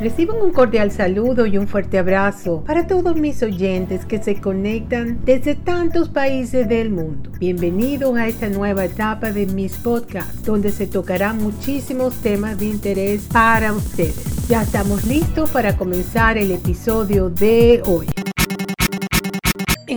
Reciban un cordial saludo y un fuerte abrazo para todos mis oyentes que se conectan desde tantos países del mundo. Bienvenidos a esta nueva etapa de mis podcasts, donde se tocarán muchísimos temas de interés para ustedes. Ya estamos listos para comenzar el episodio de hoy.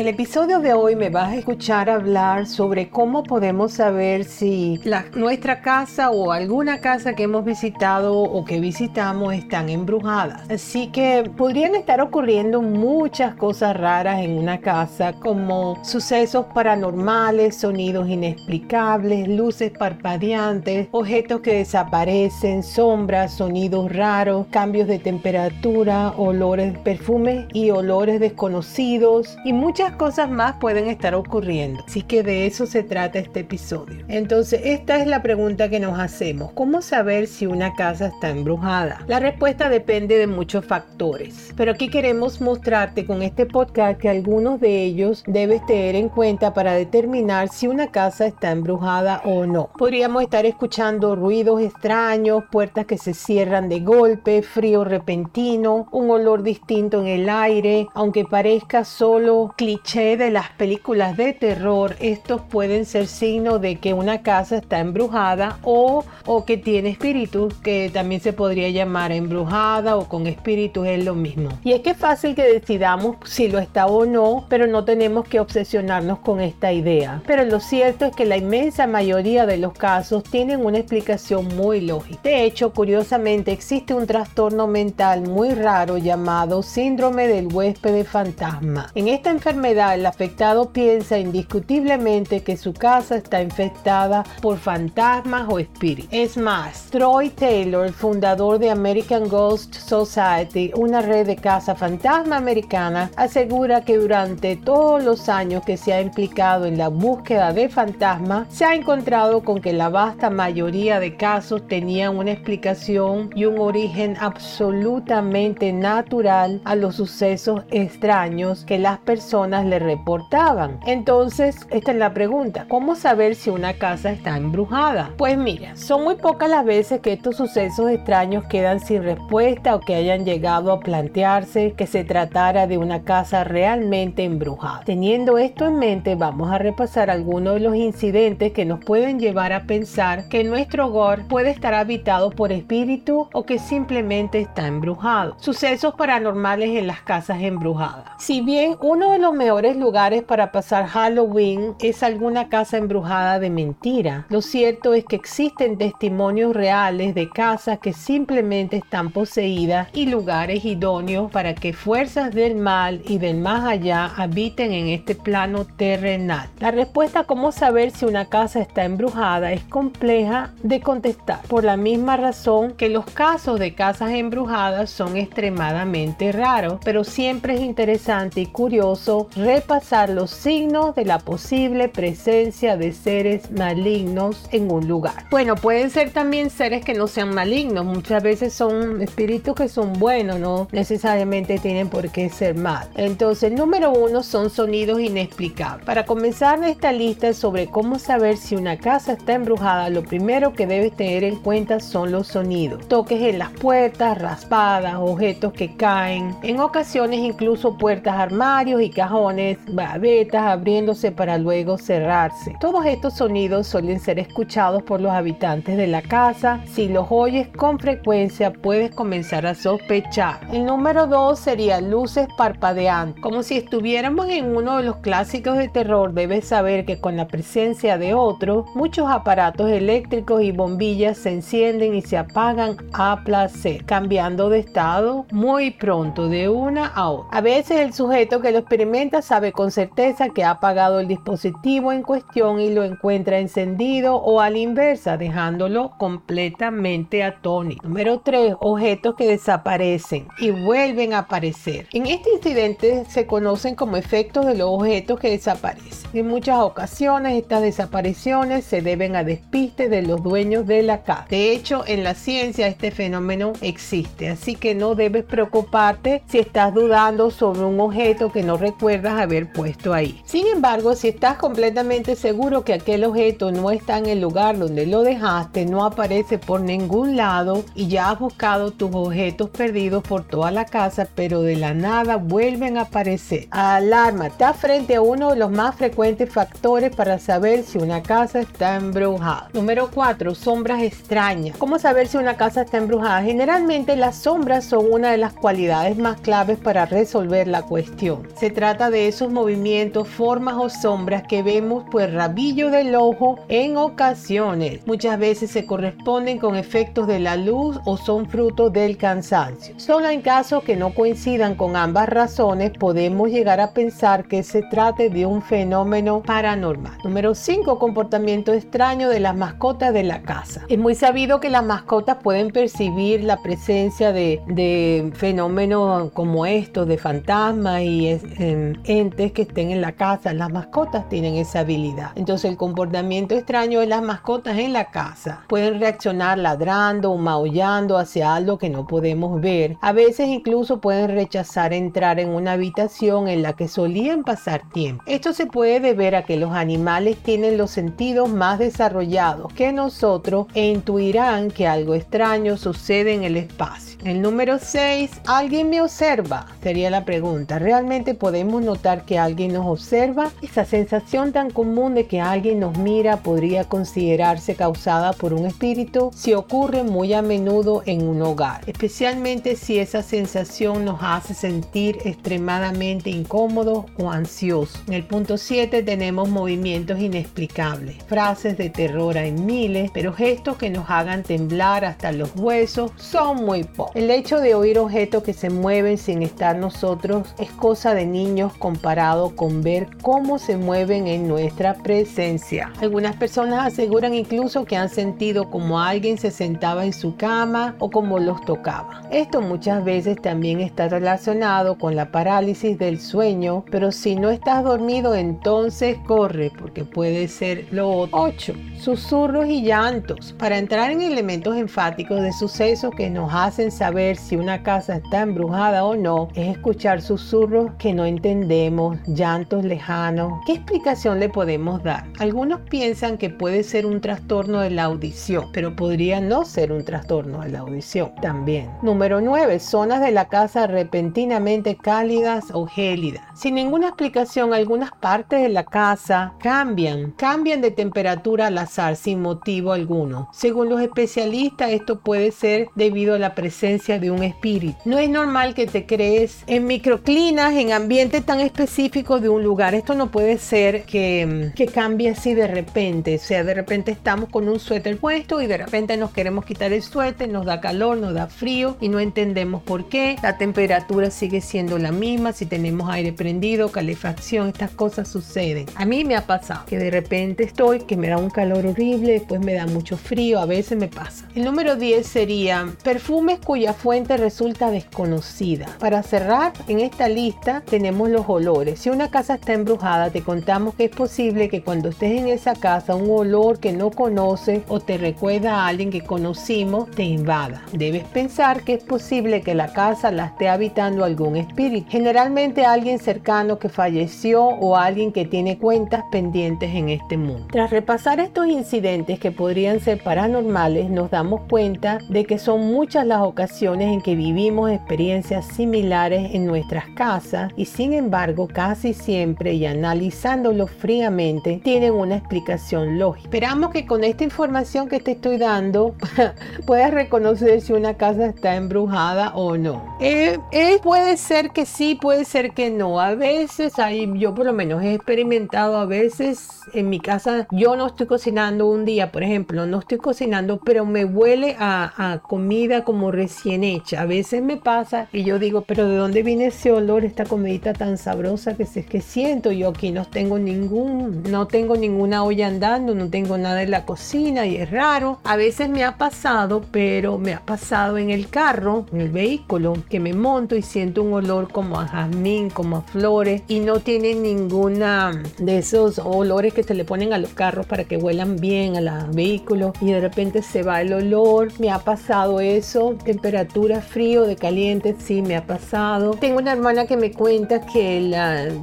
El episodio de hoy me vas a escuchar hablar sobre cómo podemos saber si nuestra casa o alguna casa que hemos visitado o que visitamos están embrujadas. Así que podrían estar ocurriendo muchas cosas raras en una casa como sucesos paranormales, sonidos inexplicables, luces parpadeantes, objetos que desaparecen, sombras, sonidos raros, cambios de temperatura, olores, perfumes y olores desconocidos y muchas cosas más pueden estar ocurriendo. Así que de eso se trata este episodio. Entonces, esta es la pregunta que nos hacemos. ¿Cómo saber si una casa está embrujada? La respuesta depende de muchos factores. Pero aquí queremos mostrarte con este podcast que algunos de ellos debes tener en cuenta para determinar si una casa está embrujada o no. Podríamos estar escuchando ruidos extraños, puertas que se cierran de golpe, frío repentino, un olor distinto en el aire, aunque parezca solo cliché de las películas de terror, estos pueden ser signos de que una casa está embrujada o, o que tiene espíritus, que también se podría llamar embrujada o con espíritus, es lo mismo. Y es que es fácil que decidamos si lo está o no, pero no tenemos que obsesionarnos con esta idea. Pero lo cierto es que la inmensa mayoría de los casos tienen una explicación muy lógica. De hecho, curiosamente existe un trastorno mental muy raro llamado síndrome del huésped fantasma. En esta enfermedad el afectado piensa indiscutiblemente que su casa está infectada por fantasmas o espíritus. Es más, Troy Taylor, fundador de American Ghost Society, una red de casa fantasma americana, asegura que durante todos los años que se ha implicado en la búsqueda de fantasmas, se ha encontrado con que la vasta mayoría de casos tenían una explicación y un origen absolutamente natural a los sucesos extraños que las personas le reportaban. Entonces, esta es la pregunta, ¿cómo saber si una casa está embrujada? Pues mira, son muy pocas las veces que estos sucesos extraños quedan sin respuesta o que hayan llegado a plantearse que se tratara de una casa realmente embrujada. Teniendo esto en mente, vamos a repasar algunos de los incidentes que nos pueden llevar a pensar que nuestro hogar puede estar habitado por espíritus o que simplemente está embrujado. Sucesos paranormales en las casas embrujadas. Si bien uno de los mejores lugares para pasar Halloween es alguna casa embrujada de mentira. Lo cierto es que existen testimonios reales de casas que simplemente están poseídas y lugares idóneos para que fuerzas del mal y del más allá habiten en este plano terrenal. La respuesta a cómo saber si una casa está embrujada es compleja de contestar por la misma razón que los casos de casas embrujadas son extremadamente raros, pero siempre es interesante y curioso repasar los signos de la posible presencia de seres malignos en un lugar. Bueno, pueden ser también seres que no sean malignos, muchas veces son espíritus que son buenos, no necesariamente tienen por qué ser mal. Entonces, número uno son sonidos inexplicables. Para comenzar esta lista sobre cómo saber si una casa está embrujada, lo primero que debes tener en cuenta son los sonidos. Toques en las puertas, raspadas, objetos que caen, en ocasiones incluso puertas, armarios y cajones babetas abriéndose para luego cerrarse. Todos estos sonidos suelen ser escuchados por los habitantes de la casa. Si los oyes con frecuencia puedes comenzar a sospechar. El número 2 sería luces parpadeantes. Como si estuviéramos en uno de los clásicos de terror, debes saber que con la presencia de otro, muchos aparatos eléctricos y bombillas se encienden y se apagan a placer, cambiando de estado muy pronto de una a otra. A veces el sujeto que lo experimenta sabe con certeza que ha apagado el dispositivo en cuestión y lo encuentra encendido o a la inversa, dejándolo completamente atónito. Número 3. Objetos que desaparecen y vuelven a aparecer. En este incidente se conocen como efectos de los objetos que desaparecen. En muchas ocasiones estas desapariciones se deben a despistes de los dueños de la casa. De hecho, en la ciencia este fenómeno existe, así que no debes preocuparte si estás dudando sobre un objeto que no recuerda haber puesto ahí. Sin embargo, si estás completamente seguro que aquel objeto no está en el lugar donde lo dejaste, no aparece por ningún lado y ya has buscado tus objetos perdidos por toda la casa, pero de la nada vuelven a aparecer. Alarma, está frente a uno de los más frecuentes factores para saber si una casa está embrujada. Número 4. Sombras extrañas. ¿Cómo saber si una casa está embrujada? Generalmente las sombras son una de las cualidades más claves para resolver la cuestión. Se trata de esos movimientos, formas o sombras que vemos por rabillo del ojo en ocasiones. Muchas veces se corresponden con efectos de la luz o son fruto del cansancio. Solo en casos que no coincidan con ambas razones podemos llegar a pensar que se trate de un fenómeno paranormal. Número 5. Comportamiento extraño de las mascotas de la casa. Es muy sabido que las mascotas pueden percibir la presencia de, de fenómenos como estos, de fantasmas y em, entes que estén en la casa. Las mascotas tienen esa habilidad. Entonces el comportamiento extraño de las mascotas en la casa pueden reaccionar ladrando o maullando hacia algo que no podemos ver. A veces incluso pueden rechazar entrar en una habitación en la que solían pasar tiempo. Esto se puede deber a que los animales tienen los sentidos más desarrollados que nosotros e intuirán que algo extraño sucede en el espacio. El número 6, ¿alguien me observa? Sería la pregunta. ¿Realmente podemos notar que alguien nos observa? Esa sensación tan común de que alguien nos mira podría considerarse causada por un espíritu si ocurre muy a menudo en un hogar, especialmente si esa sensación nos hace sentir extremadamente incómodos o ansiosos. En el punto 7 tenemos movimientos inexplicables, frases de terror hay miles, pero gestos que nos hagan temblar hasta los huesos son muy pocos. El hecho de oír objetos que se mueven sin estar nosotros es cosa de niños comparado con ver cómo se mueven en nuestra presencia. Algunas personas aseguran incluso que han sentido como alguien se sentaba en su cama o como los tocaba. Esto muchas veces también está relacionado con la parálisis del sueño, pero si no estás dormido entonces corre porque puede ser lo otro. 8. Susurros y llantos. Para entrar en elementos enfáticos de sucesos que nos hacen saber si una casa está embrujada o no es escuchar susurros que no entendemos, llantos lejanos. ¿Qué explicación le podemos dar? Algunos piensan que puede ser un trastorno de la audición, pero podría no ser un trastorno de la audición también. Número 9. Zonas de la casa repentinamente cálidas o gélidas. Sin ninguna explicación, algunas partes de la casa cambian, cambian de temperatura al azar sin motivo alguno. Según los especialistas, esto puede ser debido a la presencia de un espíritu. No es normal que te crees en microclinas, en ambientes tan específicos de un lugar. Esto no puede ser que, que cambie así de repente. O sea, de repente estamos con un suéter puesto y de repente nos queremos quitar el suéter, nos da calor, nos da frío y no entendemos por qué. La temperatura sigue siendo la misma. Si tenemos aire prendido, calefacción, estas cosas suceden. A mí me ha pasado que de repente estoy, que me da un calor horrible, después me da mucho frío, a veces me pasa. El número 10 sería perfumes cuya fuente resulta desconocida. Para cerrar, en esta lista tenemos los olores. Si una casa está embrujada, te contamos que es posible que cuando estés en esa casa un olor que no conoces o te recuerda a alguien que conocimos te invada. Debes pensar que es posible que la casa la esté habitando algún espíritu, generalmente alguien cercano que falleció o alguien que tiene cuentas pendientes en este mundo. Tras repasar estos incidentes que podrían ser paranormales, nos damos cuenta de que son muchas las ocasiones en que vivimos experiencias similares en nuestras casas y sin embargo casi siempre y analizándolo fríamente tienen una explicación lógica. Esperamos que con esta información que te estoy dando puedas reconocer si una casa está embrujada o no. Eh, eh, puede ser que sí, puede ser que no. A veces hay, yo por lo menos he experimentado a veces en mi casa, yo no estoy cocinando un día, por ejemplo, no estoy cocinando, pero me huele a, a comida como recién hecha. A veces me pasa y yo digo, pero ¿de dónde viene ese olor, esta comidita tan sabrosa que, se, que siento? Yo aquí no tengo ningún, no tengo ninguna olla andando, no tengo nada en la cocina y es raro. A veces me ha pasado, pero me ha pasado en el carro, en el vehículo, que me monto y siento un olor como a jazmín, como a flores y no tiene ninguna de esos olores que se le ponen a los carros para que huelan bien a los vehículos y de repente se va el olor. Me ha pasado eso, temperatura frío, de caliente, sí me ha pasado. Tengo una hermana que me cuenta que el,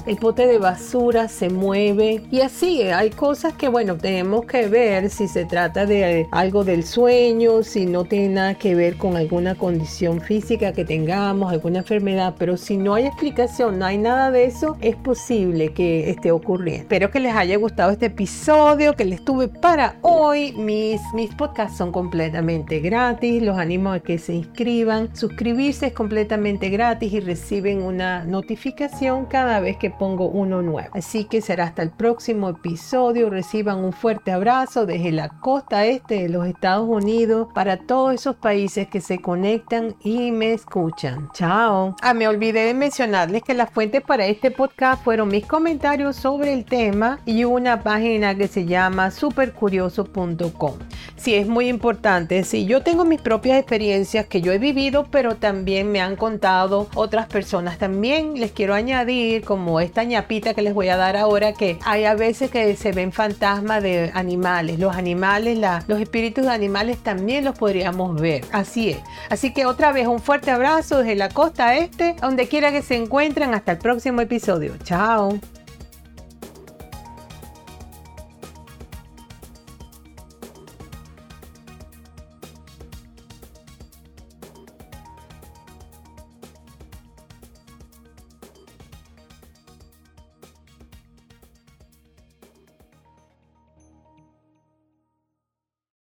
el pote de basura se mueve y así hay cosas que bueno tenemos que ver si se trata de algo del sueño, si no tiene nada que ver con alguna condición física que tengamos, alguna enfermedad, pero si no hay explicación, no hay nada de eso, es posible que esté ocurriendo. Espero que les haya gustado este episodio que les tuve para hoy. Mis, mis podcasts son completamente gratis, los animo a que se inscriban. Suscribirse es completamente gratis y reciben una notificación cada vez que pongo uno nuevo. Así que será hasta el próximo episodio. Reciban un fuerte abrazo desde la costa este de los Estados Unidos para todos esos países que se conectan y me escuchan. Chao. Ah, me olvidé de mencionarles que las fuentes para este podcast fueron mis comentarios sobre el tema y una página que se llama supercurioso.com. Sí, es muy importante. Sí, yo tengo mis propias experiencias que yo he vivido, pero también me han contado otras personas. También les quiero añadir, como esta ñapita que les voy a dar ahora, que hay a veces que se ven fantasmas de animales. Los animales, los espíritus de animales también los podríamos ver. Así es. Así que otra vez un fuerte abrazo desde la costa este, donde quiera que se encuentren. Hasta el próximo episodio. Chao.